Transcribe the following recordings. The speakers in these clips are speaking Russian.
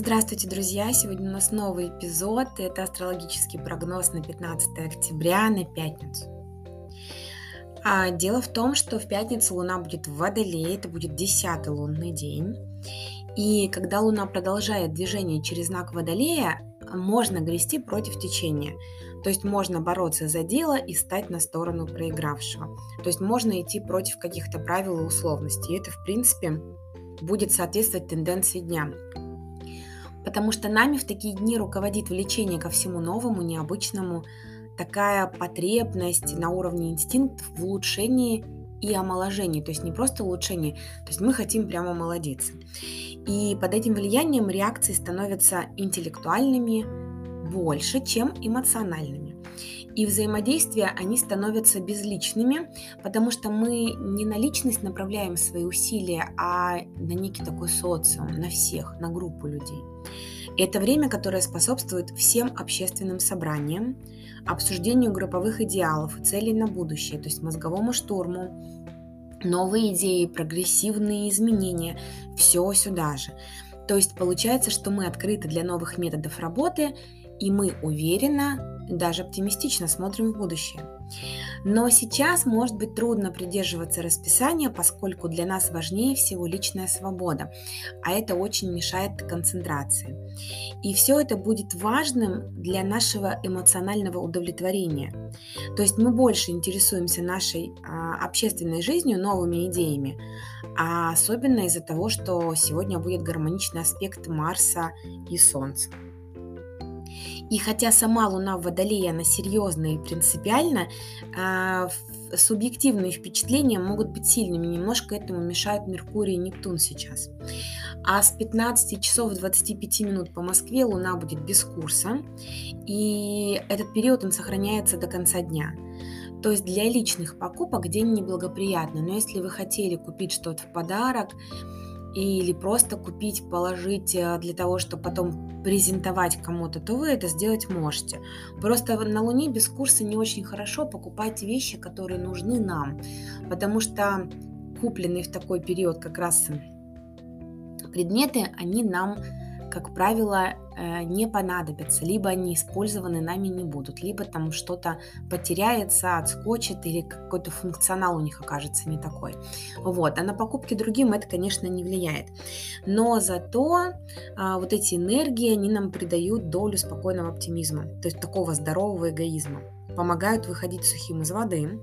Здравствуйте, друзья! Сегодня у нас новый эпизод. Это астрологический прогноз на 15 октября, на пятницу. А дело в том, что в пятницу Луна будет в Водолее, это будет 10 лунный день. И когда Луна продолжает движение через знак Водолея, можно грести против течения. То есть можно бороться за дело и стать на сторону проигравшего. То есть можно идти против каких-то правил и условностей. И это, в принципе, будет соответствовать тенденции дня потому что нами в такие дни руководит влечение ко всему новому, необычному, такая потребность на уровне инстинктов в улучшении и омоложении, то есть не просто улучшении, то есть мы хотим прямо молодиться. И под этим влиянием реакции становятся интеллектуальными больше, чем эмоциональными и взаимодействия, они становятся безличными, потому что мы не на личность направляем свои усилия, а на некий такой социум, на всех, на группу людей. Это время, которое способствует всем общественным собраниям, обсуждению групповых идеалов и целей на будущее, то есть мозговому штурму, новые идеи, прогрессивные изменения, все сюда же. То есть получается, что мы открыты для новых методов работы, и мы уверенно даже оптимистично смотрим в будущее. Но сейчас может быть трудно придерживаться расписания, поскольку для нас важнее всего личная свобода, а это очень мешает концентрации. И все это будет важным для нашего эмоционального удовлетворения. То есть мы больше интересуемся нашей а, общественной жизнью, новыми идеями, а особенно из-за того, что сегодня будет гармоничный аспект Марса и Солнца. И хотя сама Луна в Водолее, она серьезная и принципиальна, а, субъективные впечатления могут быть сильными. Немножко этому мешают Меркурий и Нептун сейчас. А с 15 часов 25 минут по Москве Луна будет без курса. И этот период он сохраняется до конца дня. То есть для личных покупок день неблагоприятный. Но если вы хотели купить что-то в подарок, или просто купить, положить э, для того, чтобы потом презентовать кому-то, то вы это сделать можете. Просто на Луне без курса не очень хорошо покупать вещи, которые нужны нам, потому что купленные в такой период как раз предметы, они нам как правило, э, не понадобятся, либо они использованы нами не будут, либо там что-то потеряется, отскочит, или какой-то функционал у них окажется не такой. Вот. А на покупки другим это, конечно, не влияет. Но зато а, вот эти энергии, они нам придают долю спокойного оптимизма, то есть такого здорового эгоизма. Помогают выходить сухим из воды,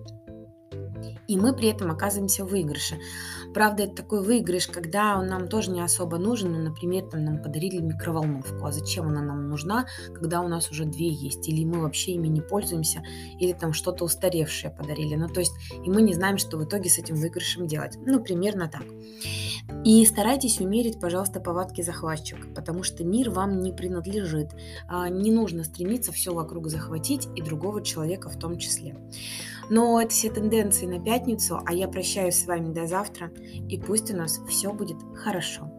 и мы при этом оказываемся в выигрыше. Правда, это такой выигрыш, когда он нам тоже не особо нужен. Ну, например, там нам подарили микроволновку. А зачем она нам нужна, когда у нас уже две есть? Или мы вообще ими не пользуемся, или там что-то устаревшее подарили. Ну, то есть, и мы не знаем, что в итоге с этим выигрышем делать. Ну, примерно так. И старайтесь умерить, пожалуйста, повадки захватчика, потому что мир вам не принадлежит. А, не нужно стремиться все вокруг захватить и другого человека в том числе. Но это все тенденции на пятницу, а я прощаюсь с вами до завтра, и пусть у нас все будет хорошо.